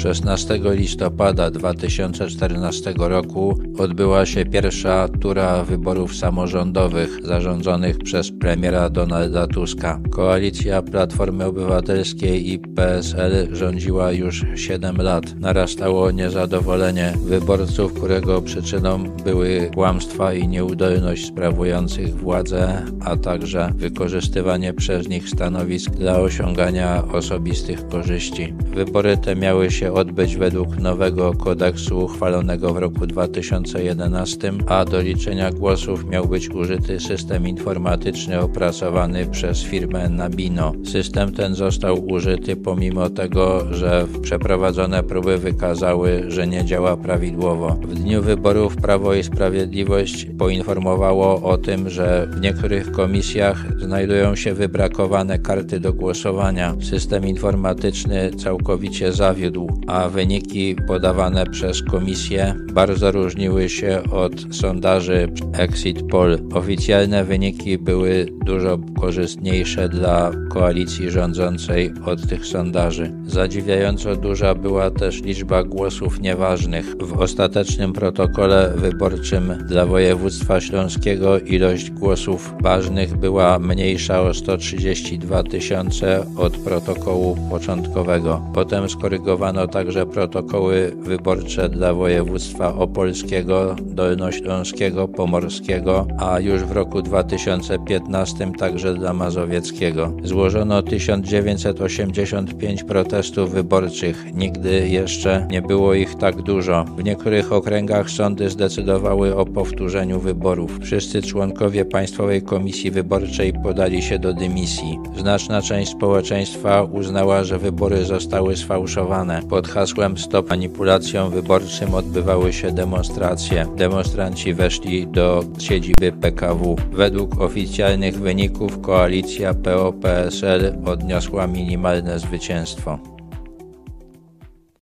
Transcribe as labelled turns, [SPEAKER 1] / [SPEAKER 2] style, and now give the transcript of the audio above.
[SPEAKER 1] 16 listopada 2014 roku odbyła się pierwsza tura wyborów samorządowych zarządzonych przez premiera Donalda Tuska. Koalicja Platformy Obywatelskiej i PSL rządziła już 7 lat. Narastało niezadowolenie wyborców, którego przyczyną były kłamstwa i nieudolność sprawujących władzę, a także wykorzystywanie przez nich stanowisk dla osiągania osobistych korzyści. Wybory te miały się odbyć według nowego kodeksu uchwalonego w roku 2011, a do liczenia głosów miał być użyty system informatyczny opracowany przez firmę Nabino. System ten został użyty pomimo tego, że przeprowadzone próby wykazały, że nie działa prawidłowo. W dniu wyborów Prawo i Sprawiedliwość poinformowało o tym, że w niektórych komisjach znajdują się wybrakowane karty do głosowania. System informatyczny całkowicie zawiódł, a wyniki podawane przez komisję bardzo różniły się od sondaży Exit Poll. Oficjalne wyniki były dużo korzystniejsze dla koalicji rządzącej od tych sondaży. Zadziwiająco duża była też liczba głosów nieważnych. W ostatecznym protokole wyborczym dla województwa śląskiego ilość głosów ważnych była mniejsza o 132 tysiące od protokołu początkowego. Potem skorygowano także protokoły wyborcze dla województwa opolskiego, dolnośląskiego, pomorskiego, a już w roku 2015 także dla mazowieckiego. Złożono 1985 protestów wyborczych. Nigdy jeszcze nie było ich tak dużo. W niektórych okręgach sądy zdecydowały o powtórzeniu wyborów. Wszyscy członkowie Państwowej Komisji Wyborczej podali się do dymisji. Znaczna część społeczeństwa uznała, że wybory zostały sfałszowane. Pod hasłem Stop manipulacjom wyborczym odbywały się demonstracje. Demonstranci weszli do siedziby PKW. Według oficjalnych wyników koalicja PO-PSL odniosła minimalne zwycięstwo.